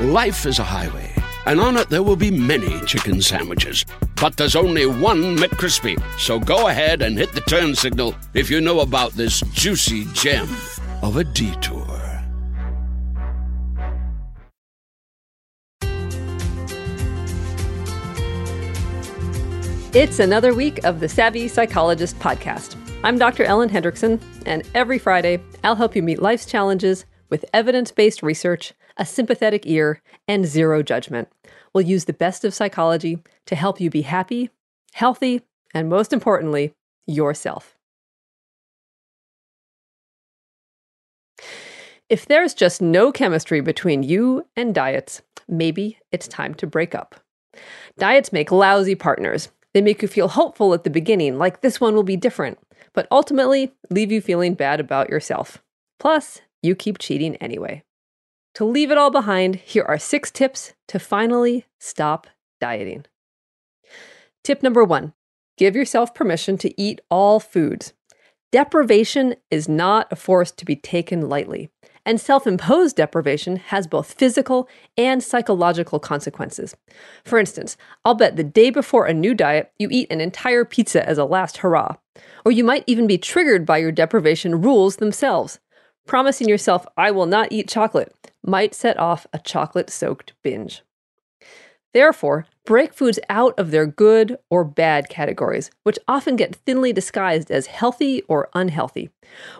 Life is a highway, and on it there will be many chicken sandwiches. But there's only one McCrispy. So go ahead and hit the turn signal if you know about this juicy gem of a detour. It's another week of the Savvy Psychologist podcast. I'm Dr. Ellen Hendriksen, and every Friday, I'll help you meet life's challenges with evidence based research, a sympathetic ear, and zero judgment. We'll use the best of psychology to help you be happy, healthy, and most importantly, yourself. If there's just no chemistry between you and diets, maybe it's time to break up. Diets make lousy partners they make you feel hopeful at the beginning, like this one will be different, but ultimately leave you feeling bad about yourself. Plus, you keep cheating anyway. To leave it all behind, here are six tips to finally stop dieting. Tip number one give yourself permission to eat all foods. Deprivation is not a force to be taken lightly and self imposed deprivation has both physical and psychological consequences. For instance, I'll bet the day before a new diet, you eat an entire pizza as a last hurrah. Or you might even be triggered by your deprivation rules themselves. Promising yourself, I will not eat chocolate, might set off a chocolate soaked binge. Therefore, break foods out of their good or bad categories, which often get thinly disguised as healthy or unhealthy.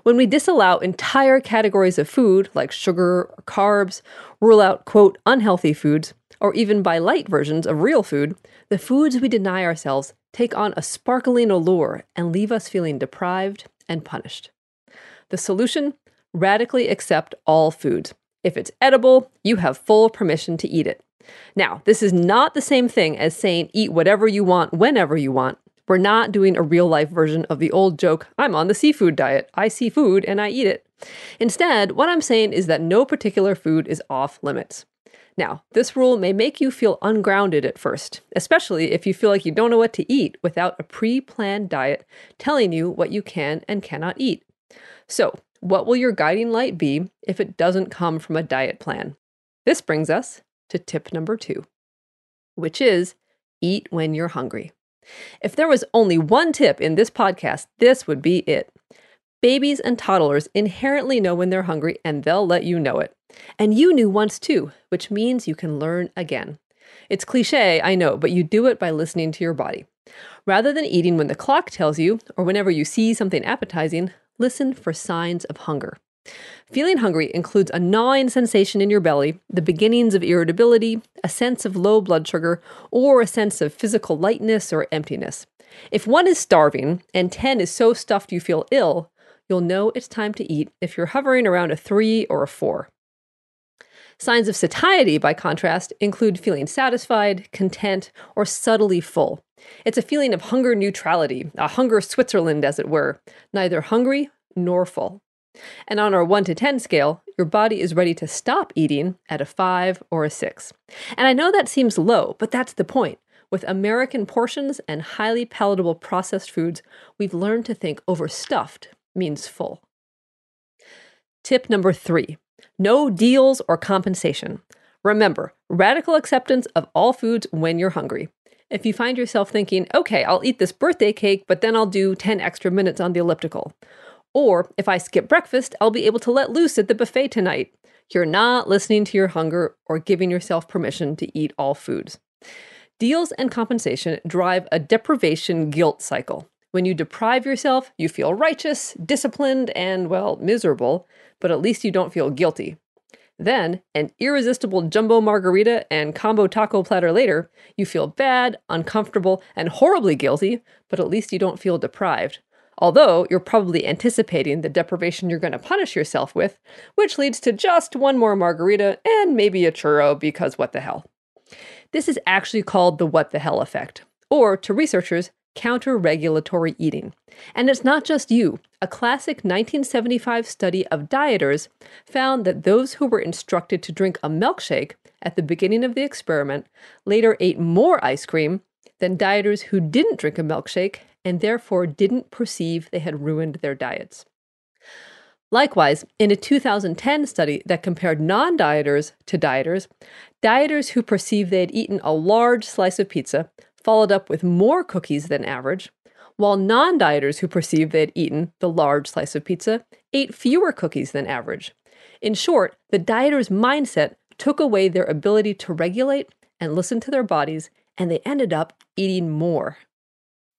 When we disallow entire categories of food, like sugar or carbs, rule out, quote, unhealthy foods, or even buy light versions of real food, the foods we deny ourselves take on a sparkling allure and leave us feeling deprived and punished. The solution? Radically accept all foods. If it's edible, you have full permission to eat it. Now, this is not the same thing as saying eat whatever you want whenever you want. We're not doing a real life version of the old joke, I'm on the seafood diet. I see food and I eat it. Instead, what I'm saying is that no particular food is off limits. Now, this rule may make you feel ungrounded at first, especially if you feel like you don't know what to eat without a pre planned diet telling you what you can and cannot eat. So, what will your guiding light be if it doesn't come from a diet plan? This brings us to tip number two, which is eat when you're hungry. If there was only one tip in this podcast, this would be it. Babies and toddlers inherently know when they're hungry and they'll let you know it. And you knew once too, which means you can learn again. It's cliche, I know, but you do it by listening to your body. Rather than eating when the clock tells you or whenever you see something appetizing, listen for signs of hunger. Feeling hungry includes a gnawing sensation in your belly, the beginnings of irritability, a sense of low blood sugar, or a sense of physical lightness or emptiness. If one is starving and 10 is so stuffed you feel ill, you'll know it's time to eat if you're hovering around a 3 or a 4. Signs of satiety, by contrast, include feeling satisfied, content, or subtly full. It's a feeling of hunger neutrality, a hunger Switzerland, as it were, neither hungry nor full. And on our 1 to 10 scale, your body is ready to stop eating at a 5 or a 6. And I know that seems low, but that's the point. With American portions and highly palatable processed foods, we've learned to think overstuffed means full. Tip number three no deals or compensation. Remember, radical acceptance of all foods when you're hungry. If you find yourself thinking, okay, I'll eat this birthday cake, but then I'll do 10 extra minutes on the elliptical. Or if I skip breakfast, I'll be able to let loose at the buffet tonight. You're not listening to your hunger or giving yourself permission to eat all foods. Deals and compensation drive a deprivation guilt cycle. When you deprive yourself, you feel righteous, disciplined, and, well, miserable, but at least you don't feel guilty. Then, an irresistible jumbo margarita and combo taco platter later, you feel bad, uncomfortable, and horribly guilty, but at least you don't feel deprived. Although you're probably anticipating the deprivation you're going to punish yourself with, which leads to just one more margarita and maybe a churro because what the hell. This is actually called the what the hell effect, or to researchers, counter regulatory eating. And it's not just you. A classic 1975 study of dieters found that those who were instructed to drink a milkshake at the beginning of the experiment later ate more ice cream than dieters who didn't drink a milkshake and therefore didn't perceive they had ruined their diets. Likewise, in a 2010 study that compared non dieters to dieters, dieters who perceived they had eaten a large slice of pizza followed up with more cookies than average, while non dieters who perceived they had eaten the large slice of pizza ate fewer cookies than average. In short, the dieters' mindset took away their ability to regulate and listen to their bodies, and they ended up eating more.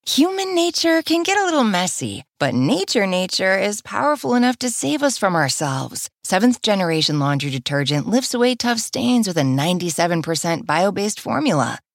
Human nature can get a little messy, but nature nature is powerful enough to save us from ourselves. Seventh generation laundry detergent lifts away tough stains with a 97% bio based formula.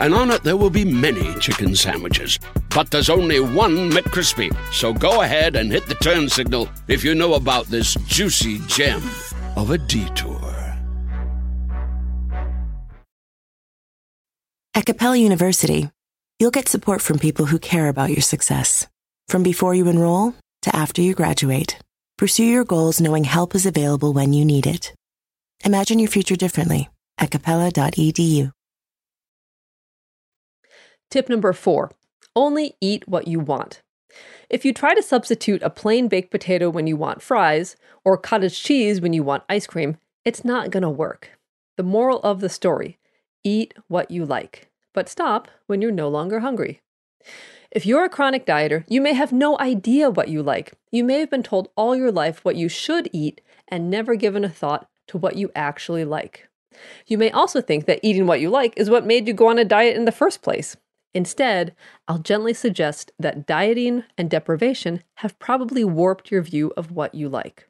and on it there will be many chicken sandwiches. But there's only one McCrispy. So go ahead and hit the turn signal if you know about this juicy gem of a detour. At Capella University, you'll get support from people who care about your success. From before you enroll to after you graduate, pursue your goals knowing help is available when you need it. Imagine your future differently at capella.edu. Tip number four only eat what you want. If you try to substitute a plain baked potato when you want fries, or cottage cheese when you want ice cream, it's not going to work. The moral of the story eat what you like, but stop when you're no longer hungry. If you're a chronic dieter, you may have no idea what you like. You may have been told all your life what you should eat and never given a thought to what you actually like. You may also think that eating what you like is what made you go on a diet in the first place. Instead, I'll gently suggest that dieting and deprivation have probably warped your view of what you like.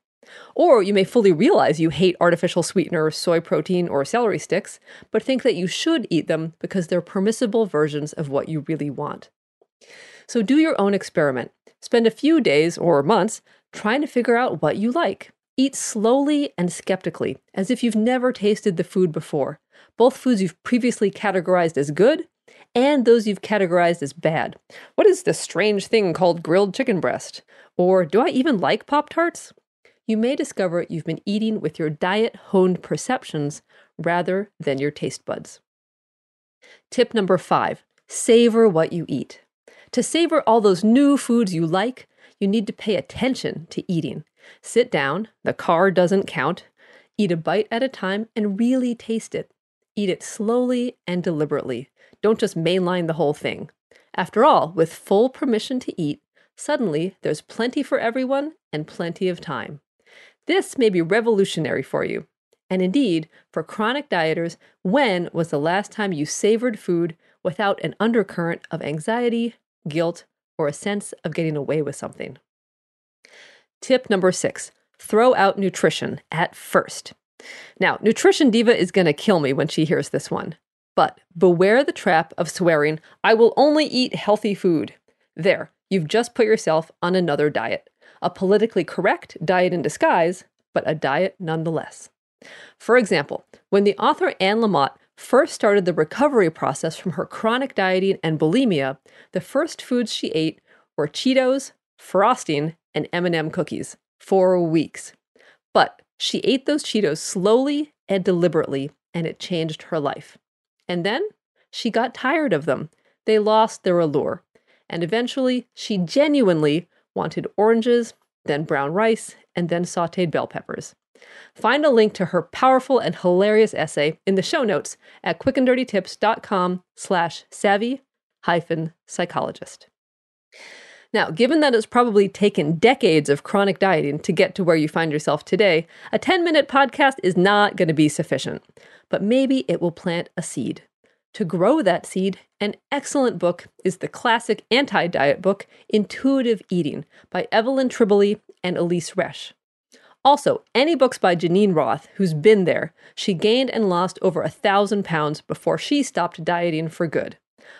Or you may fully realize you hate artificial sweeteners, soy protein, or celery sticks, but think that you should eat them because they're permissible versions of what you really want. So do your own experiment. Spend a few days or months trying to figure out what you like. Eat slowly and skeptically, as if you've never tasted the food before, both foods you've previously categorized as good and those you've categorized as bad. What is this strange thing called grilled chicken breast? Or do I even like Pop Tarts? You may discover you've been eating with your diet honed perceptions rather than your taste buds. Tip number five savor what you eat. To savor all those new foods you like, you need to pay attention to eating. Sit down, the car doesn't count, eat a bite at a time, and really taste it. Eat it slowly and deliberately. Don't just mainline the whole thing. After all, with full permission to eat, suddenly there's plenty for everyone and plenty of time. This may be revolutionary for you. And indeed, for chronic dieters, when was the last time you savored food without an undercurrent of anxiety, guilt, or a sense of getting away with something? Tip number six throw out nutrition at first. Now, Nutrition Diva is going to kill me when she hears this one. But beware the trap of swearing, I will only eat healthy food. There, you've just put yourself on another diet. A politically correct diet in disguise, but a diet nonetheless. For example, when the author Anne Lamott first started the recovery process from her chronic dieting and bulimia, the first foods she ate were Cheetos, frosting, and M&M cookies for weeks. But she ate those Cheetos slowly and deliberately, and it changed her life. And then she got tired of them. They lost their allure. And eventually, she genuinely wanted oranges, then brown rice, and then sauteed bell peppers. Find a link to her powerful and hilarious essay in the show notes at quickanddirtytips.com slash savvy hyphen psychologist. Now, given that it's probably taken decades of chronic dieting to get to where you find yourself today, a 10 minute podcast is not going to be sufficient but maybe it will plant a seed. To grow that seed, an excellent book is the classic anti diet book, Intuitive Eating by Evelyn Tribole and Elyse Resch. Also, any books by Geneen Roth, who's been there, she gained and lost over a thousand pounds before she stopped dieting for good.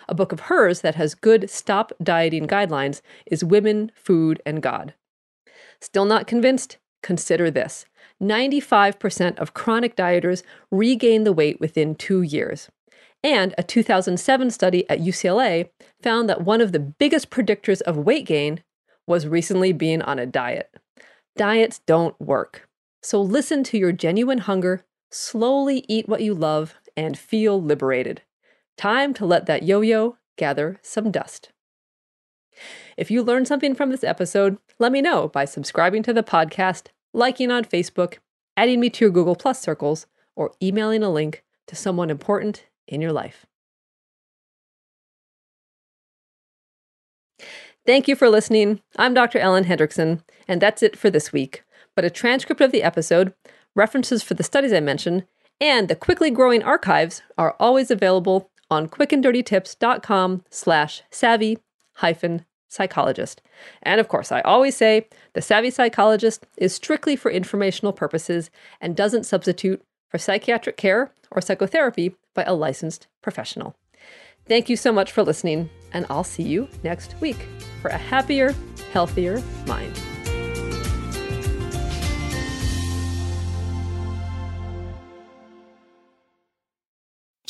A book of hers that has good stop dieting guidelines is Women, Food, and God. Still not convinced? Consider this 95% of chronic dieters regain the weight within two years. And a 2007 study at UCLA found that one of the biggest predictors of weight gain was recently being on a diet. Diets don't work. So listen to your genuine hunger, slowly eat what you love, and feel liberated. Time to let that yo yo gather some dust. If you learned something from this episode, let me know by subscribing to the podcast, liking on Facebook, adding me to your Google Plus circles, or emailing a link to someone important in your life. Thank you for listening. I'm Dr. Ellen Hendriksen, and that's it for this week. But a transcript of the episode, references for the studies I mentioned, and the quickly growing archives are always available on quickanddirtytips.com slash savvy hyphen psychologist. And of course, I always say the savvy psychologist is strictly for informational purposes and doesn't substitute for psychiatric care or psychotherapy by a licensed professional. Thank you so much for listening, and I'll see you next week for a happier, healthier mind.